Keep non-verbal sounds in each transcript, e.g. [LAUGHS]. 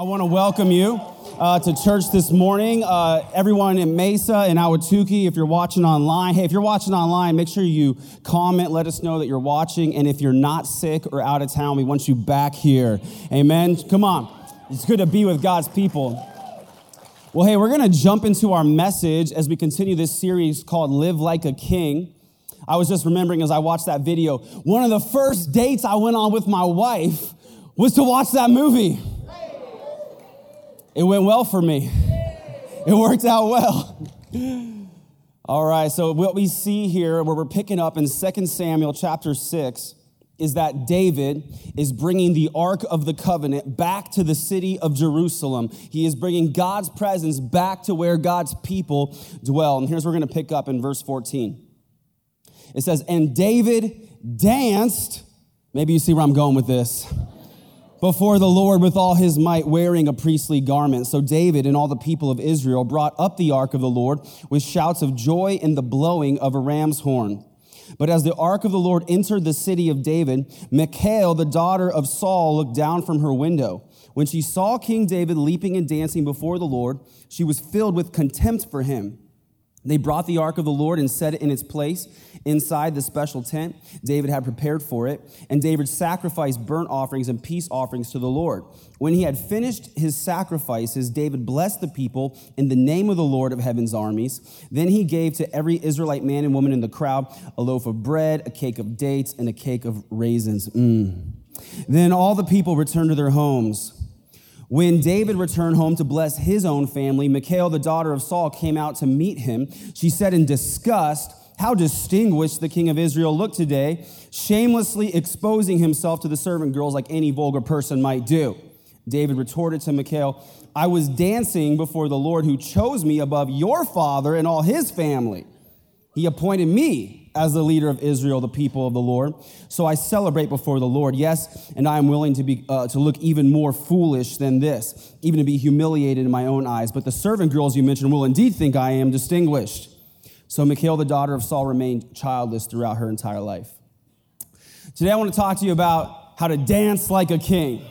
I want to welcome you uh, to church this morning. Uh, everyone in Mesa and Ahwatukee, if you're watching online, hey, if you're watching online, make sure you comment, let us know that you're watching. And if you're not sick or out of town, we want you back here. Amen. Come on. It's good to be with God's people. Well, hey, we're going to jump into our message as we continue this series called Live Like a King. I was just remembering as I watched that video, one of the first dates I went on with my wife was to watch that movie. It went well for me. It worked out well. All right, so what we see here, where we're picking up in 2 Samuel chapter 6, is that David is bringing the Ark of the Covenant back to the city of Jerusalem. He is bringing God's presence back to where God's people dwell. And here's where we're going to pick up in verse 14. It says, And David danced. Maybe you see where I'm going with this before the Lord with all his might, wearing a priestly garment. So David and all the people of Israel brought up the ark of the Lord with shouts of joy and the blowing of a ram's horn. But as the ark of the Lord entered the city of David, Michal, the daughter of Saul, looked down from her window. When she saw King David leaping and dancing before the Lord, she was filled with contempt for him. They brought the ark of the Lord and set it in its place inside the special tent David had prepared for it. And David sacrificed burnt offerings and peace offerings to the Lord. When he had finished his sacrifices, David blessed the people in the name of the Lord of heaven's armies. Then he gave to every Israelite man and woman in the crowd a loaf of bread, a cake of dates, and a cake of raisins. Mm. Then all the people returned to their homes. When David returned home to bless his own family, Michal, the daughter of Saul, came out to meet him. She said in disgust, How distinguished the king of Israel looked today, shamelessly exposing himself to the servant girls like any vulgar person might do. David retorted to Michal, I was dancing before the Lord who chose me above your father and all his family. He appointed me as the leader of Israel, the people of the Lord. So I celebrate before the Lord. Yes, and I am willing to be uh, to look even more foolish than this, even to be humiliated in my own eyes. But the servant girls you mentioned will indeed think I am distinguished. So Michal, the daughter of Saul, remained childless throughout her entire life. Today I want to talk to you about how to dance like a king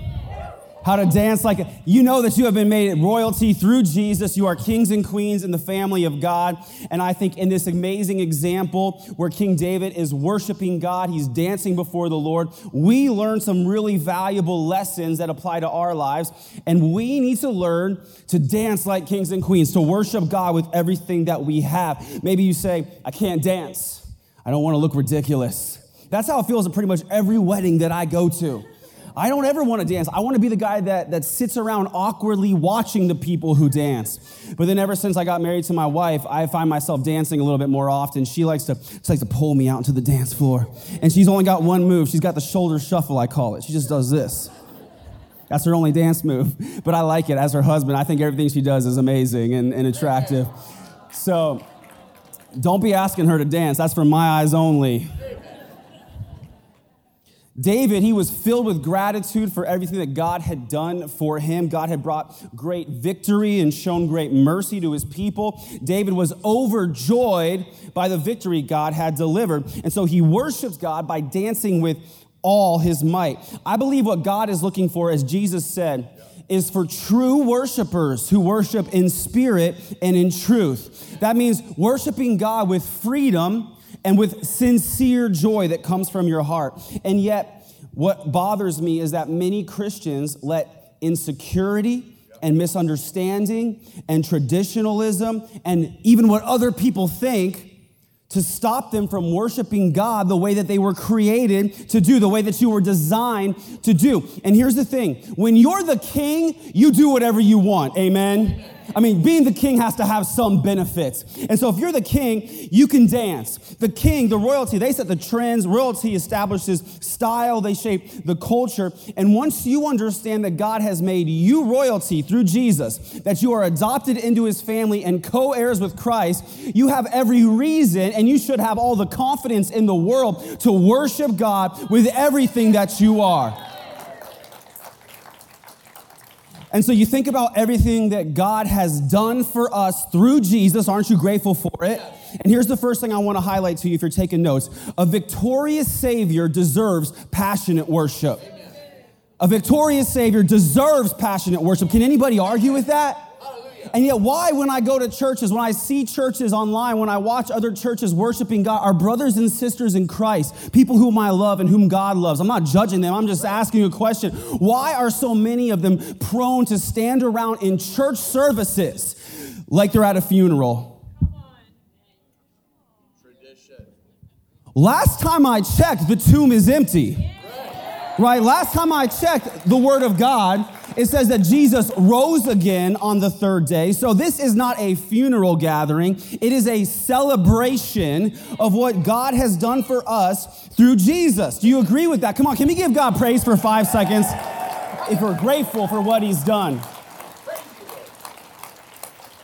how to dance like you know that you have been made royalty through Jesus. You are kings and queens in the family of God. And I think in this amazing example where King David is worshiping God, he's dancing before the Lord, we learn some really valuable lessons that apply to our lives. And we need to learn to dance like kings and queens, to worship God with everything that we have. Maybe you say, I can't dance. I don't want to look ridiculous. That's how it feels at pretty much every wedding that I go to. I don't ever want to dance. I want to be the guy that, that sits around awkwardly watching the people who dance. But then ever since I got married to my wife, I find myself dancing a little bit more often. She likes to, she likes to pull me out into the dance floor. And she's only got one move. She's got the shoulder shuffle, I call it. She just does this. That's her only dance move. But I like it. As her husband, I think everything she does is amazing and, and attractive. So don't be asking her to dance. That's for my eyes only. David, he was filled with gratitude for everything that God had done for him. God had brought great victory and shown great mercy to his people. David was overjoyed by the victory God had delivered. And so he worships God by dancing with all his might. I believe what God is looking for, as Jesus said, is for true worshipers who worship in spirit and in truth. That means worshiping God with freedom and with sincere joy that comes from your heart. And yet, what bothers me is that many Christians let insecurity and misunderstanding and traditionalism and even what other people think to stop them from worshiping God the way that they were created to do, the way that you were designed to do. And here's the thing when you're the king, you do whatever you want. Amen. I mean, being the king has to have some benefits. And so if you're the king, you can dance. The king, the royalty, they set the trends. Royalty establishes style, they shape the culture. And once you understand that God has made you royalty through Jesus, that you are adopted into his family and co heirs with Christ, you have every reason and you should have all the confidence in the world to worship God with everything that you are. And so you think about everything that God has done for us through Jesus. Aren't you grateful for it? And here's the first thing I want to highlight to you if you're taking notes a victorious Savior deserves passionate worship. A victorious Savior deserves passionate worship. Can anybody argue with that? And yet, why, when I go to churches, when I see churches online, when I watch other churches worshiping God, our brothers and sisters in Christ, people whom I love and whom God loves, I'm not judging them, I'm just asking a question. Why are so many of them prone to stand around in church services like they're at a funeral? Last time I checked, the tomb is empty. Right? Last time I checked the Word of God, it says that Jesus rose again on the third day. So this is not a funeral gathering, it is a celebration of what God has done for us through Jesus. Do you agree with that? Come on, can we give God praise for five seconds if we're grateful for what He's done?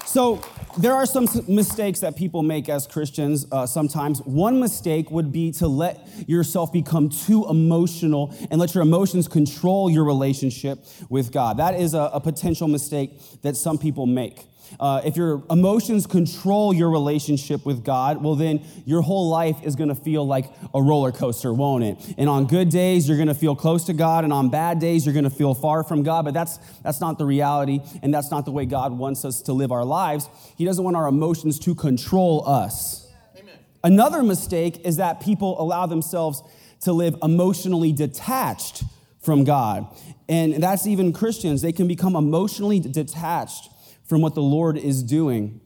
So, there are some mistakes that people make as Christians uh, sometimes. One mistake would be to let yourself become too emotional and let your emotions control your relationship with God. That is a, a potential mistake that some people make. Uh, if your emotions control your relationship with God, well, then your whole life is going to feel like a roller coaster, won't it? And on good days, you're going to feel close to God, and on bad days, you're going to feel far from God. But that's that's not the reality, and that's not the way God wants us to live our lives. He doesn't want our emotions to control us. Amen. Another mistake is that people allow themselves to live emotionally detached from God. And that's even Christians. They can become emotionally detached from what the Lord is doing.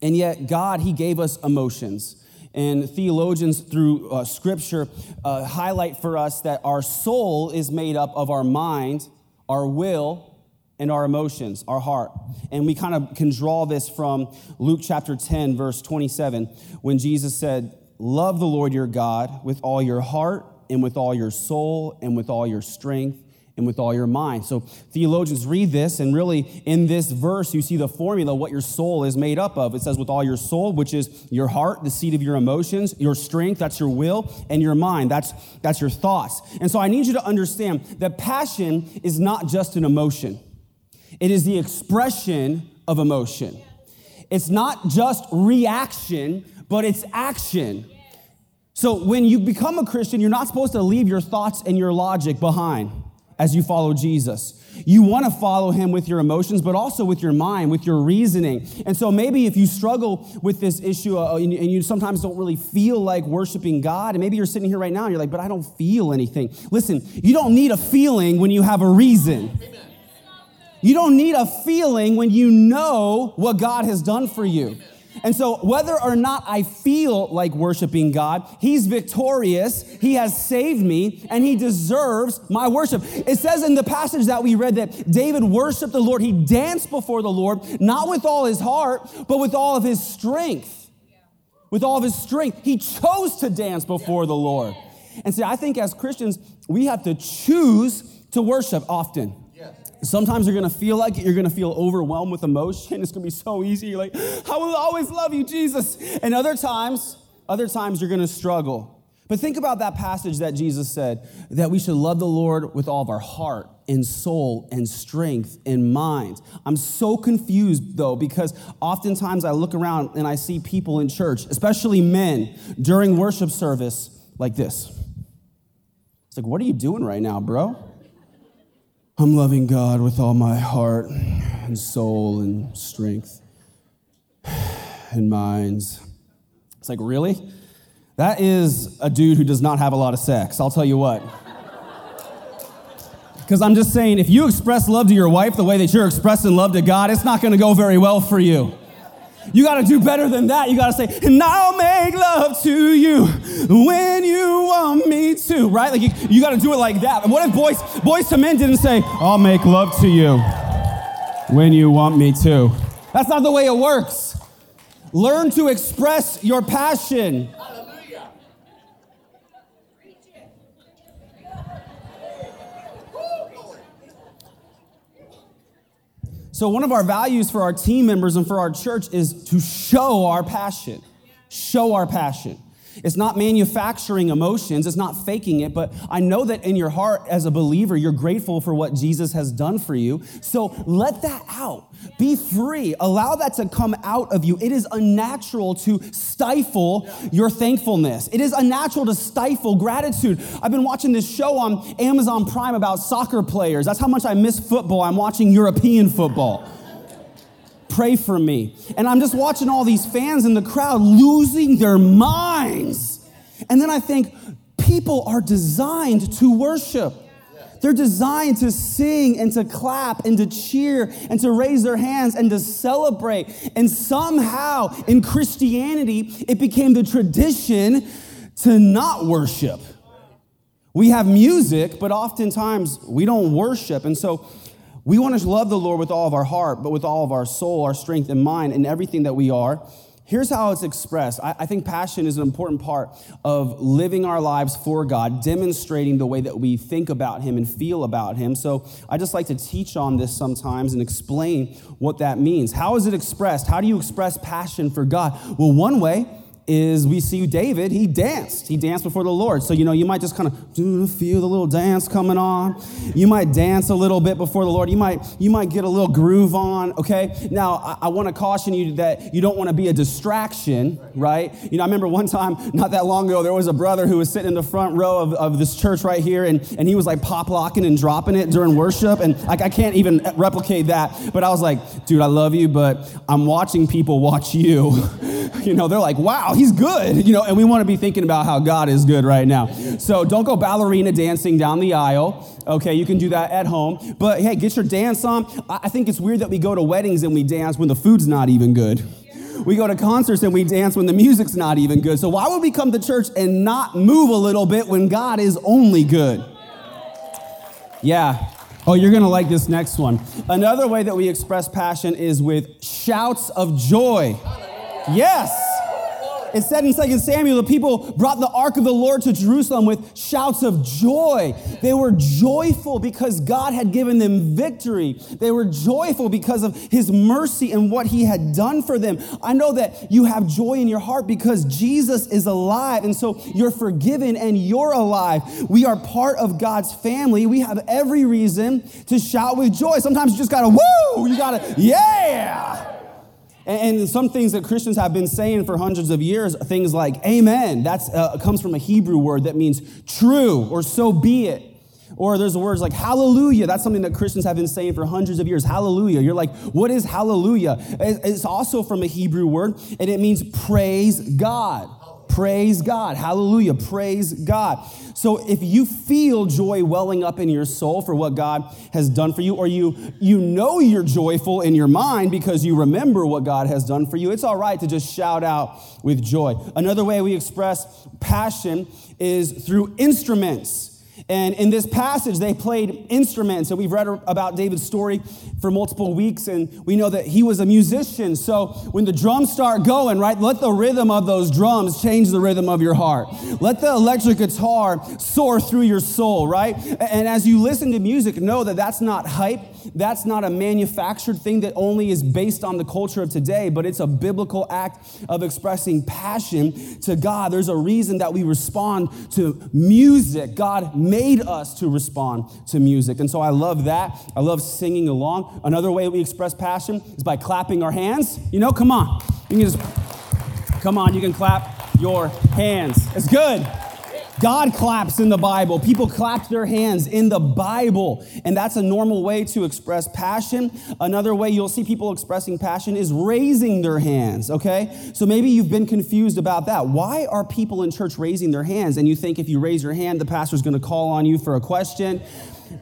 And yet, God, He gave us emotions. And theologians through uh, scripture uh, highlight for us that our soul is made up of our mind, our will, and our emotions, our heart. And we kind of can draw this from Luke chapter 10, verse 27, when Jesus said, Love the Lord your God with all your heart and with all your soul and with all your strength and with all your mind. So theologians read this, and really in this verse, you see the formula, what your soul is made up of. It says, with all your soul, which is your heart, the seat of your emotions, your strength, that's your will, and your mind, that's, that's your thoughts. And so I need you to understand that passion is not just an emotion, it is the expression of emotion. It's not just reaction, but it's action. So when you become a Christian, you're not supposed to leave your thoughts and your logic behind as you follow Jesus. You want to follow him with your emotions, but also with your mind, with your reasoning. And so maybe if you struggle with this issue uh, and you sometimes don't really feel like worshiping God, and maybe you're sitting here right now and you're like, but I don't feel anything. Listen, you don't need a feeling when you have a reason. You don't need a feeling when you know what God has done for you. And so, whether or not I feel like worshiping God, He's victorious. He has saved me, and He deserves my worship. It says in the passage that we read that David worshiped the Lord. He danced before the Lord, not with all his heart, but with all of his strength. With all of his strength. He chose to dance before the Lord. And see, I think as Christians, we have to choose to worship often. Sometimes you're gonna feel like it. You're gonna feel overwhelmed with emotion. [LAUGHS] It's gonna be so easy. You're like, I will always love you, Jesus. And other times, other times you're gonna struggle. But think about that passage that Jesus said that we should love the Lord with all of our heart and soul and strength and mind. I'm so confused though, because oftentimes I look around and I see people in church, especially men, during worship service like this. It's like, what are you doing right now, bro? I'm loving God with all my heart and soul and strength and minds. It's like, really? That is a dude who does not have a lot of sex, I'll tell you what. Because I'm just saying, if you express love to your wife the way that you're expressing love to God, it's not gonna go very well for you. You got to do better than that. You got to say, and I'll make love to you when you want me to, right? Like you, you got to do it like that. And what if boys, Boyz II Men didn't say, I'll make love to you when you want me to? That's not the way it works. Learn to express your passion. So, one of our values for our team members and for our church is to show our passion. Show our passion. It's not manufacturing emotions, it's not faking it, but I know that in your heart as a believer, you're grateful for what Jesus has done for you. So let that out. Be free. Allow that to come out of you. It is unnatural to stifle your thankfulness. It is unnatural to stifle gratitude. I've been watching this show on Amazon Prime about soccer players. That's how much I miss football. I'm watching European football pray for me. And I'm just watching all these fans in the crowd losing their minds. And then I think people are designed to worship. They're designed to sing and to clap and to cheer and to raise their hands and to celebrate. And somehow in Christianity, it became the tradition to not worship. We have music, but oftentimes we don't worship. And so we want to love the Lord with all of our heart, but with all of our soul, our strength, and mind, and everything that we are. Here's how it's expressed. I, I, think passion is an important part of living our lives for God, demonstrating the way that we think about Him and feel about Him. So I just like to teach on this sometimes and explain what that means. How is it expressed? How do you express passion for God? Well, one way is we see David, he danced. He danced before the Lord. So, you know, you might just kind of feel the little dance coming on. You might dance a little bit before the Lord. You might, you might get a little groove on, okay? Now, I, I want to caution you that you don't want to be a distraction, right? You know, I remember one time, not that long ago, there was a brother who was sitting in the front row of, of this church right here, and, and he was like pop locking and dropping it during worship. And like, I can't even replicate that. But I was like, dude, I love you, but I'm watching people watch you. [LAUGHS] you know, they're like, wow, he's good, you know, and we want to be thinking about how God is good right now. So don't go ballerina dancing down the aisle. Okay, you can do that at home. But hey, get your dance on. I think it's weird that we go to weddings and we dance when the food's not even good. We go to concerts and we dance when the music's not even good. So why would we come to church and not move a little bit when God is only good? Yeah. Oh, you're going to like this next one. Another way that we express passion is with shouts of joy. Yes. It said in 2 Samuel, the people brought the ark of the Lord to Jerusalem with shouts of joy. They were joyful because God had given them victory. They were joyful because of his mercy and what he had done for them. I know that you have joy in your heart because Jesus is alive. And so you're forgiven and you're alive. We are part of God's family. We have every reason to shout with joy. Sometimes you just gotta, woo! You gotta, yeah! And some things that Christians have been saying for hundreds of years, things like amen, that uh, comes from a Hebrew word that means true or so be it. Or there's words like hallelujah. That's something that Christians have been saying for hundreds of years. Hallelujah. You're like, what is hallelujah? It's also from a Hebrew word, and it means praise God. Praise God. Hallelujah. Praise God. So if you feel joy welling up in your soul for what God has done for you, or you, you know you're joyful in your mind because you remember what God has done for you, it's all right to just shout out with joy. Another way we express passion is through instruments. And in this passage, they played instruments. And we've read about David's story for multiple weeks, and we know that he was a musician. So when the drums start going, right, let the rhythm of those drums change the rhythm of your heart. Let the electric guitar soar through your soul, right? And as you listen to music, know that that's not hype. That's not a manufactured thing that only is based on the culture of today, but it's a biblical act of expressing passion to God. There's a reason that we respond to music. God made us to respond to music. And so I love that. I love singing along. Another way we express passion is by clapping our hands. You know, come on. You can just, come on, you can clap your hands. It's good. God claps in the Bible. People clap their hands in the Bible. And that's a normal way to express passion. Another way you'll see people expressing passion is raising their hands, okay? So maybe you've been confused about that. Why are people in church raising their hands? And you think if you raise your hand, the pastor's gonna call on you for a question.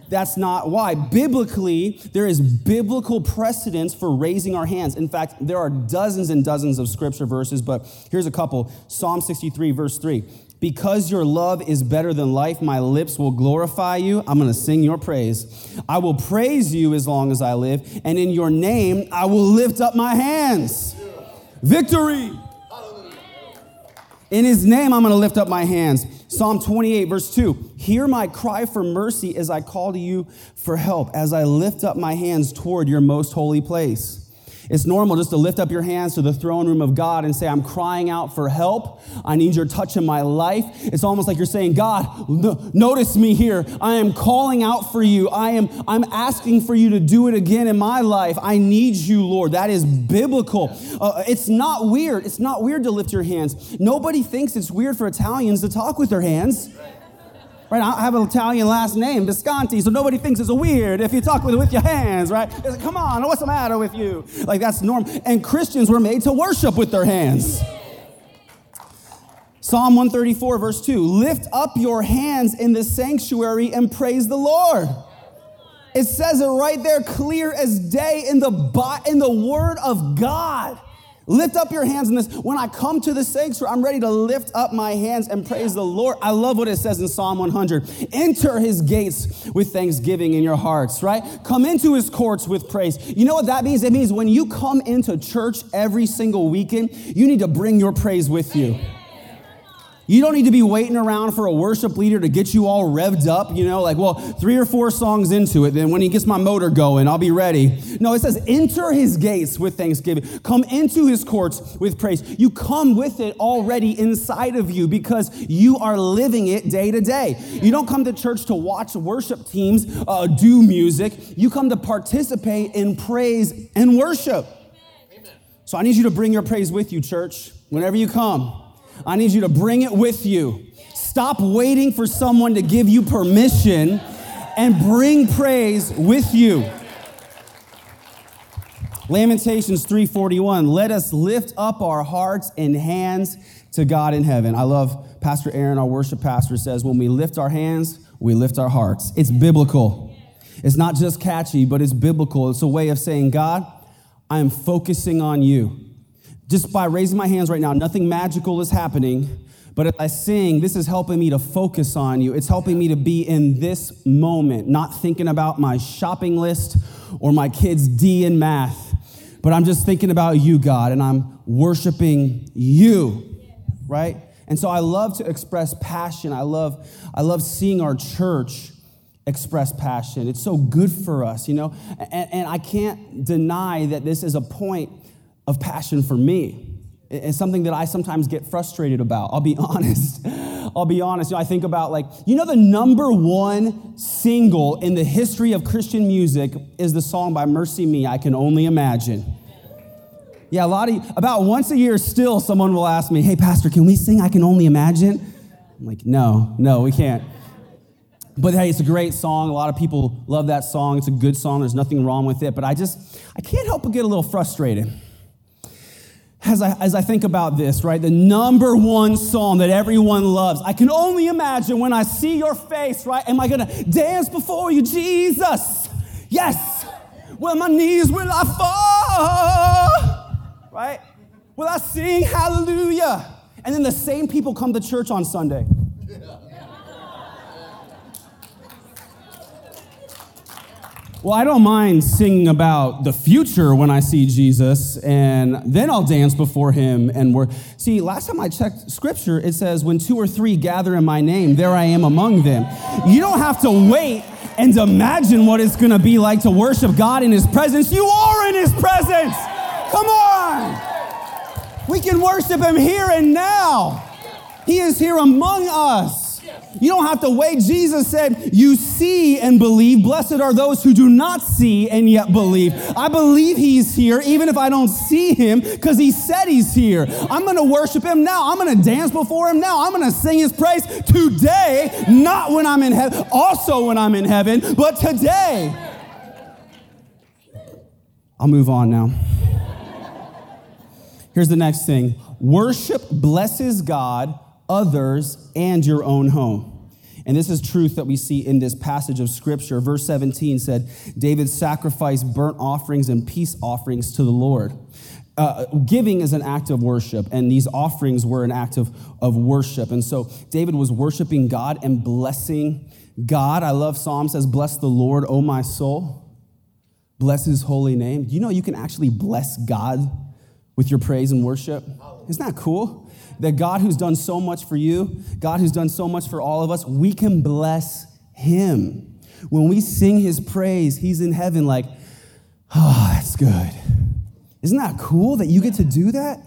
That's not why. Biblically, there is biblical precedence for raising our hands. In fact, there are dozens and dozens of scripture verses, but here's a couple Psalm 63, verse 3. Because your love is better than life, my lips will glorify you. I'm going to sing your praise. I will praise you as long as I live, and in your name I will lift up my hands. Victory. In his name, I'm going to lift up my hands. Psalm 28, verse 2 Hear my cry for mercy as I call to you for help, as I lift up my hands toward your most holy place. It's normal just to lift up your hands to the throne room of God and say, I'm crying out for help. I need your touch in my life. It's almost like you're saying, God, no, notice me here. I am calling out for you. I am I'm asking for you to do it again in my life. I need you, Lord. That is biblical. Uh, it's not weird. It's not weird to lift your hands. Nobody thinks it's weird for Italians to talk with their hands. Right, I have an Italian last name, Visconti, so nobody thinks it's weird if you talk with, with your hands, right? Like, come on, what's the matter with you? Like, that's normal. And Christians were made to worship with their hands. Psalm 134, verse 2 Lift up your hands in the sanctuary and praise the Lord. It says it right there, clear as day in the, in the word of God. Lift up your hands in this. When I come to the sanctuary, I'm ready to lift up my hands and praise the Lord. I love what it says in Psalm 100. Enter his gates with thanksgiving in your hearts, right? Come into his courts with praise. You know what that means? It means when you come into church every single weekend, you need to bring your praise with you. You don't need to be waiting around for a worship leader to get you all revved up, you know, like, well, three or four songs into it, then when he gets my motor going, I'll be ready. No, it says, enter his gates with thanksgiving. Come into his courts with praise. You come with it already inside of you because you are living it day to day. You don't come to church to watch worship teams uh, do music, you come to participate in praise and worship. So I need you to bring your praise with you, church, whenever you come. I need you to bring it with you. Stop waiting for someone to give you permission and bring praise with you. Lamentations 3:41 Let us lift up our hearts and hands to God in heaven. I love Pastor Aaron our worship pastor says when we lift our hands, we lift our hearts. It's biblical. It's not just catchy, but it's biblical. It's a way of saying, God, I am focusing on you. Just by raising my hands right now, nothing magical is happening. But as I sing, this is helping me to focus on you. It's helping me to be in this moment, not thinking about my shopping list or my kids' D in math. But I'm just thinking about you, God, and I'm worshiping you, right? And so I love to express passion. I love, I love seeing our church express passion. It's so good for us, you know? And, and I can't deny that this is a point of passion for me. It's something that I sometimes get frustrated about. I'll be [LAUGHS] honest. I'll be honest. You know, I think about like, you know, the number one single in the history of Christian music is the song by MercyMe, I Can Only Imagine. Yeah, a lot of, about once a year still, someone will ask me, hey, Pastor, can we sing I Can Only Imagine? I'm like, no, no, we can't. But hey, it's a great song. A lot of people love that song. It's a good song. There's nothing wrong with it. But I just, I can't help but get a little frustrated as I, as I think about this, right? The number one song that everyone loves. I can only imagine when I see your face, right? Am I gonna dance before you, Jesus? Yes. When my knees will I fall, right? Will I sing hallelujah? And then the same people come to church on Sunday. Well, I don't mind singing about the future when I see Jesus, and then I'll dance before him and work. See, last time I checked scripture, it says, When two or three gather in my name, there I am among them. You don't have to wait and imagine what it's gonna be like to worship God in his presence. You are in his presence. Come on. We can worship him here and now. He is here among us. You don't have to wait. Jesus said, You see and believe. Blessed are those who do not see and yet believe. I believe he's here, even if I don't see him, because he said he's here. I'm going to worship him now. I'm going to dance before him now. I'm going to sing his praise today, not when I'm in heaven, also when I'm in heaven, but today. I'll move on now. Here's the next thing worship blesses God others, and your own home. And this is truth that we see in this passage of scripture. Verse 17 said, David sacrificed burnt offerings and peace offerings to the Lord. Uh, giving is an act of worship, and these offerings were an act of, of worship. And so David was worshiping God and blessing God. I love Psalm says, Bless the Lord, O my soul. Bless his holy name. You know you can actually bless God with your praise and worship? Isn't that cool? that God, who's done so much for you, God, who's done so much for all of us, we can bless him. When we sing his praise, he's in heaven like, oh, that's good. Isn't that cool that you get to do that?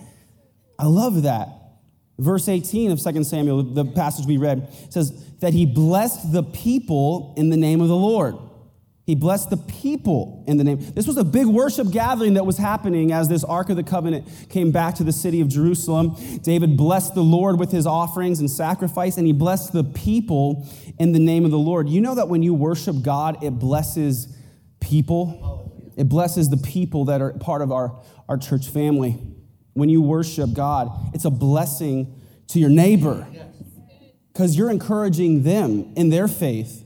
I love that. Verse 18 of 2 Samuel, the passage we read, says that he blessed the people in the name of the Lord. He blessed the people in the name. This was a big worship gathering that was happening as this Ark of the Covenant came back to the city of Jerusalem. David blessed the Lord with his offerings and sacrifice, and he blessed the people in the name of the Lord. You know that when you worship God, it blesses people. It blesses the people that are part of our, our church family. When you worship God, it's a blessing to your neighbor because you're encouraging them in their faith.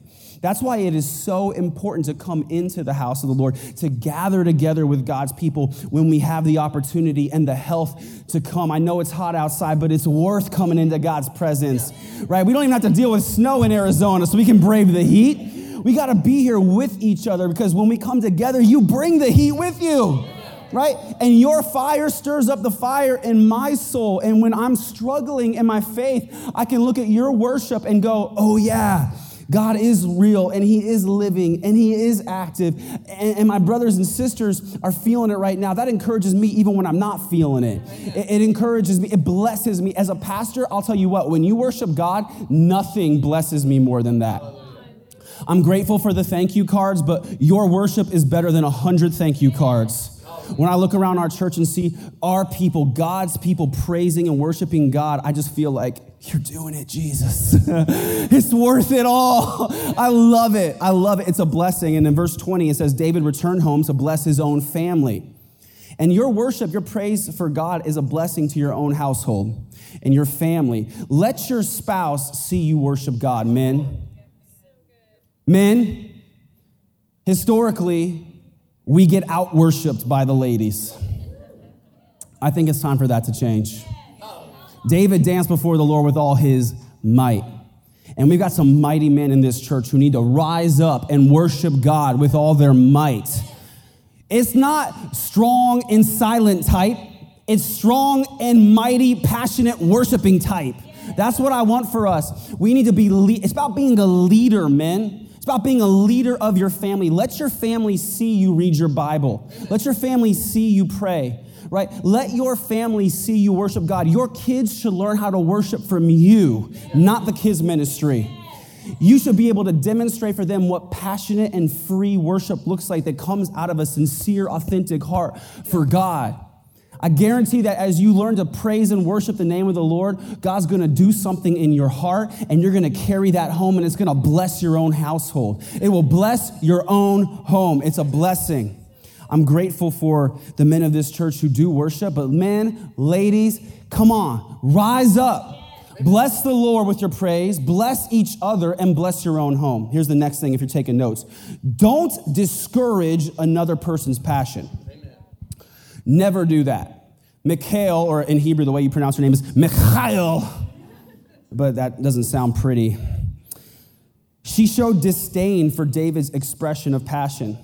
That's why it is so important to come into the house of the Lord, to gather together with God's people when we have the opportunity and the health to come. I know it's hot outside, but it's worth coming into God's presence, right? We don't even have to deal with snow in Arizona, so we can brave the heat. We got to be here with each other because when we come together, you bring the heat with you right? And your fire stirs up the fire in my soul. And when I'm struggling in my faith, I can look at your worship and go, oh, yeah. God is real and He is living and He is active. And, and, my brothers and sisters are feeling it right now. That encourages me even when I'm not feeling it. it. It encourages me, it blesses me. As a pastor, I'll tell you what, when you worship God, nothing blesses me more than that. I'm grateful for the thank you cards, but your worship is better than a hundred thank you cards. When I look around our church and see our people, God's people praising and worshiping God, I just feel like, you're doing it, Jesus. [LAUGHS] it's worth it all. I love it. I love it. It's a blessing. And in verse 20, it says, David returned home to bless his own family. And your worship, your praise for God is a blessing to your own household and your family. Let your spouse see you worship God, men. Men, historically, we get out worshiped by the ladies. I think it's time for that to change. David danced before the Lord with all his might. And we've got some mighty men in this church who need to rise up and worship God with all their might. It's not strong and silent type, it's strong and mighty, passionate, worshiping type. That's what I want for us. We need to be, le- it's about being a leader, men. It's about being a leader of your family. Let your family see you read your Bible. Let your family see you pray, right? Let your family see you worship God. Your kids should learn how to worship from you, not the kids' ministry. You should be able to demonstrate for them what passionate and free worship looks like that comes out of a sincere, authentic heart for God. I guarantee that as you learn to praise and worship the name of the Lord, God's gonna do something in your heart and you're gonna carry that home and it's gonna bless your own household. It will bless your own home. It's a blessing. I'm grateful for the men of this church who do worship, but men, ladies, come on, rise up. Bless the Lord with your praise, bless each other, and bless your own home. Here's the next thing if you're taking notes don't discourage another person's passion. Never do that. Michal, or in Hebrew, the way you pronounce her name is Mikhail, but that doesn't sound pretty. She showed disdain for David's expression of passion.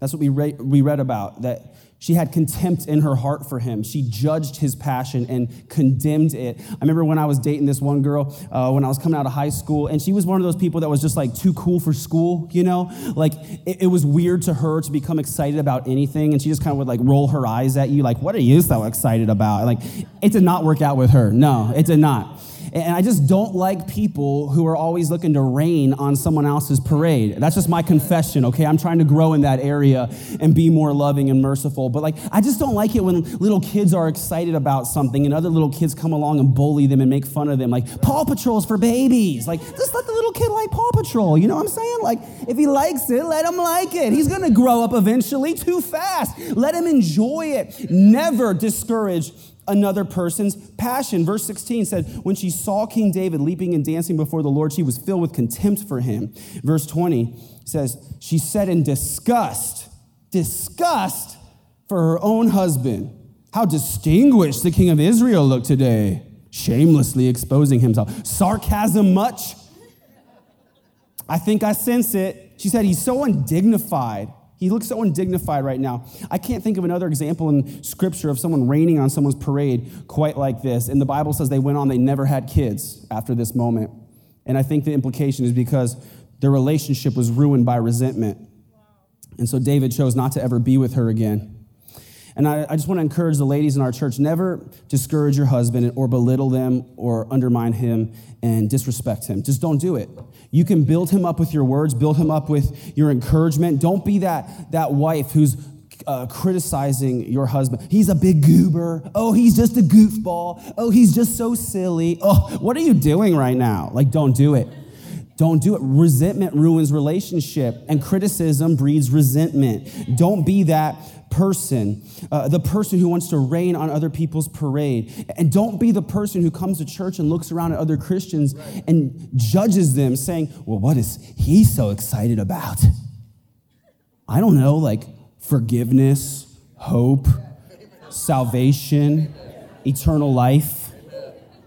That's what we, re- we read about, that she had contempt in her heart for him. She judged his passion and condemned it. I remember when I was dating this one girl uh, when I was coming out of high school, and she was one of those people that was just like too cool for school, you know? Like it, it was weird to her to become excited about anything, and she just kind of would like roll her eyes at you, like, what are you so excited about? Like it did not work out with her. No, it did not. And I just don't like people who are always looking to rain on someone else's parade. That's just my confession, okay? I'm trying to grow in that area and be more loving and merciful. But like, I just don't like it when little kids are excited about something and other little kids come along and bully them and make fun of them. Like, Paw Patrol's for babies. Like, just let the little kid like Paw Patrol. You know what I'm saying? Like, if he likes it, let him like it. He's gonna grow up eventually too fast. Let him enjoy it. Never discourage another person's passion. Verse 16 said, When she saw King David leaping and dancing before the Lord, she was filled with contempt for him. Verse 20 says, She said in disgust, disgust for her own husband. How distinguished the king of Israel looked today, shamelessly exposing himself. Sarcasm much? I think I sense it. She said, He's so undignified. He looks so undignified right now. I can't think of another example in scripture of someone raining on someone's parade quite like this. And the Bible says they went on, they never had kids after this moment. And I think the implication is because their relationship was ruined by resentment. And so David chose not to ever be with her again. And I, I just want to encourage the ladies in our church never discourage your husband or belittle them or undermine him and disrespect him. Just don't do it. You can build him up with your words, build him up with your encouragement. Don't be that, that wife who's uh, criticizing your husband. He's a big goober. Oh, he's just a goofball. Oh, he's just so silly. Oh, what are you doing right now? Like, don't do it. Don't do it. Resentment ruins relationship, and criticism breeds resentment. Don't be that person, uh, the person who wants to rain on other people's parade. And don't be the person who comes to church and looks around at other Christians and judges them, saying, Well, what is he so excited about? I don't know, like forgiveness, hope, salvation, eternal life.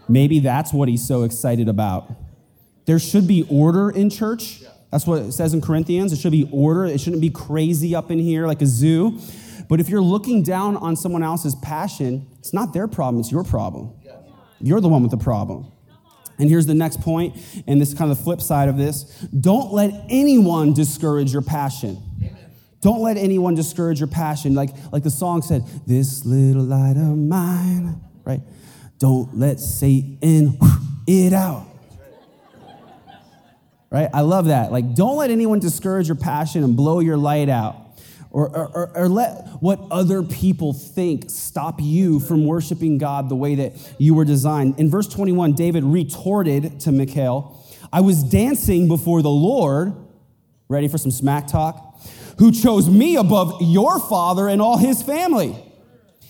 Maybe that's what he's so excited about. There should be order in church. That's what it says in Corinthians. It should be order. It shouldn't be crazy up in here like a zoo. But if you're looking down on someone else's passion, it's not their problem, it's your problem. You're the one with the problem. And here's the next point, and this is kind of the flip side of this. Don't let anyone discourage your passion. Don't let anyone discourage your passion. Like, like the song said, this little light of mine, right? Don't let Satan it out. Right? I love that. Like, don't let anyone discourage your passion and blow your light out or, or, or, let what other people think stop you from worshiping God the way that you were designed. In verse 21, David retorted to Michal, I was dancing before the Lord, ready for some smack talk, who chose me above your father and all his family.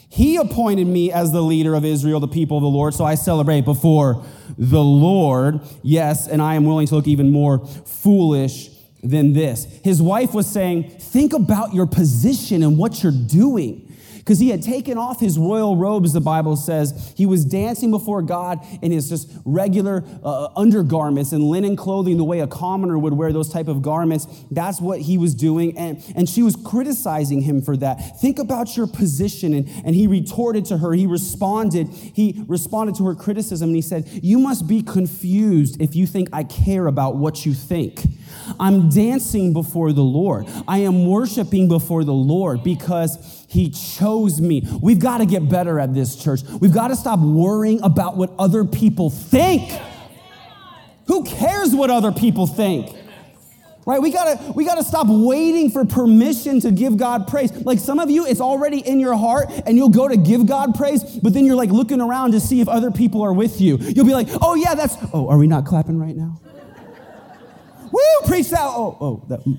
He appointed me as the leader of Israel, the people of the Lord, so I celebrate before the Lord. Yes, and I am willing to look even more foolish than this. His wife was saying, Think about your position and what you're doing because he had taken off his royal robes, the Bible says. He was dancing before God in his just regular uh, undergarments and linen clothing, the way a commoner would wear those type of garments. That's what he was doing. And, and she was criticizing him for that. Think about your position. And, and he retorted to her. He responded. He responded to her criticism and he said, You must be confused if you think I care about what you think. I'm dancing before the Lord. I am worshiping before the Lord because He chose me. We've got to get better at this, church. We've got to stop worrying about what other people think. Who cares what other people think? Right? We gotta, we gotta stop waiting for permission to give God praise. Like some of you, it's already in your heart and you'll go to give God praise, but then you're like looking around to see if other people are with you. You'll be like, oh yeah, that's, oh, are we not clapping right now? Woo, preach that. Oh, oh, that, mm,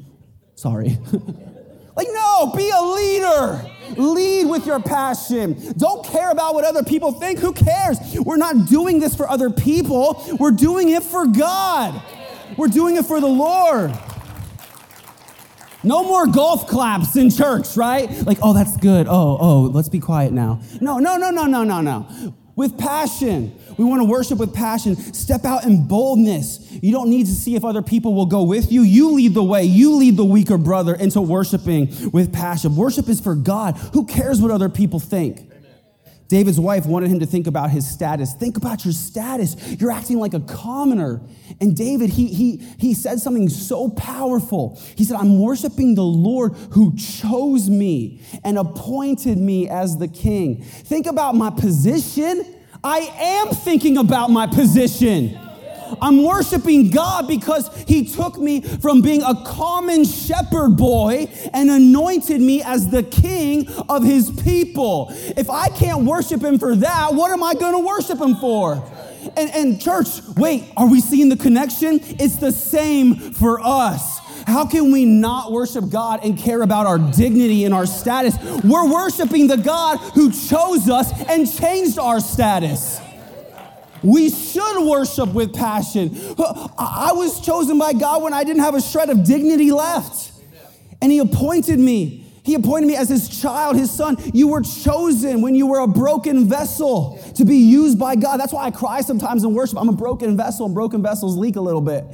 sorry. [LAUGHS] like, no, be a leader. Lead with your passion. Don't care about what other people think. Who cares? We're not doing this for other people, we're doing it for God. We're doing it for the Lord. No more golf claps in church, right? Like, oh, that's good. Oh, oh, let's be quiet now. No, no, no, no, no, no, no. With passion. We want to worship with passion. Step out in boldness. You don't need to see if other people will go with you. You lead the way. You lead the weaker brother into worshiping with passion. Worship is for God. Who cares what other people think? David's wife wanted him to think about his status. Think about your status. You're acting like a commoner. And David, he, he, he said something so powerful. He said, I'm worshiping the Lord who chose me and appointed me as the king. Think about my position. I am thinking about my position. I'm worshiping God because He took me from being a common shepherd boy and anointed me as the king of His people. If I can't worship Him for that, what am I going to worship Him for? And, and church, wait, are we seeing the connection? It's the same for us. How can we not worship God and care about our dignity and our status? We're worshiping the God who chose us and changed our status. We should worship with passion. I was chosen by God when I didn't have a shred of dignity left. And He appointed me. He appointed me as His child, His son. You were chosen when you were a broken vessel to be used by God. That's why I cry sometimes in worship. I'm a broken vessel, and broken vessels leak a little bit.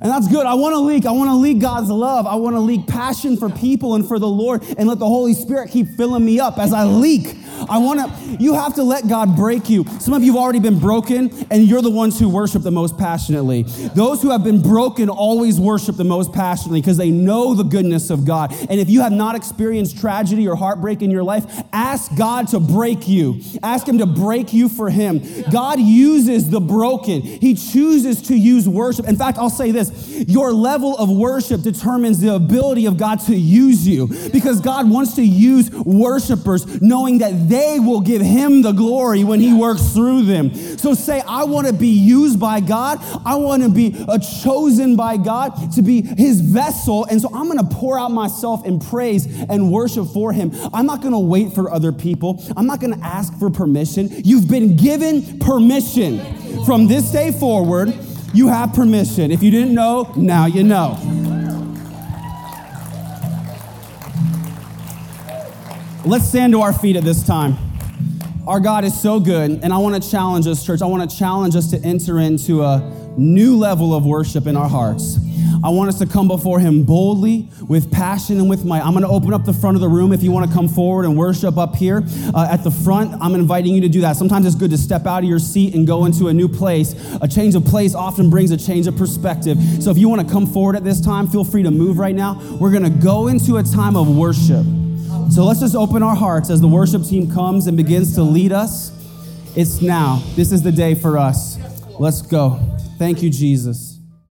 And that's good. I want to leak. I want to leak God's love. I want to leak passion for people and for the Lord and let the Holy Spirit keep filling me up as I leak. I want to, you have to let God break you. Some of you have already been broken, and you're the ones who worship the most passionately. Those who have been broken always worship the most passionately because they know the goodness of God. And if you have not experienced tragedy or heartbreak in your life, ask God to break you. Ask Him to break you for Him. God uses the broken, He chooses to use worship. In fact, I'll say this your level of worship determines the ability of God to use you because God wants to use worshipers knowing that they will give Him the glory when He works through them. So say, I want to be used by God. I want to be a chosen by God to be His vessel. And so I'm going to pour out myself in praise and worship for Him. I'm not going to wait for other people. I'm not going to ask for permission. You've been given permission. From this day forward, you have permission. If you didn't know, now you know. Let's stand to our feet at this time. Our God is so good, and I want to challenge us, church. I want to challenge us to enter into a new level of worship in our hearts. I want us to come before Him boldly, with passion, and with might. I'm going to open up the front of the room if you want to come forward and worship up here uh, at the front. I'm inviting you to do that. Sometimes it's good to step out of your seat and go into a new place. A change of place often brings a change of perspective. So if you want to come forward at this time, feel free to move right now. We're going to go into a time of worship. So let's just open our hearts as the worship team comes and begins to lead us. It's now. This is the day for us. Let's go. Thank you, Jesus.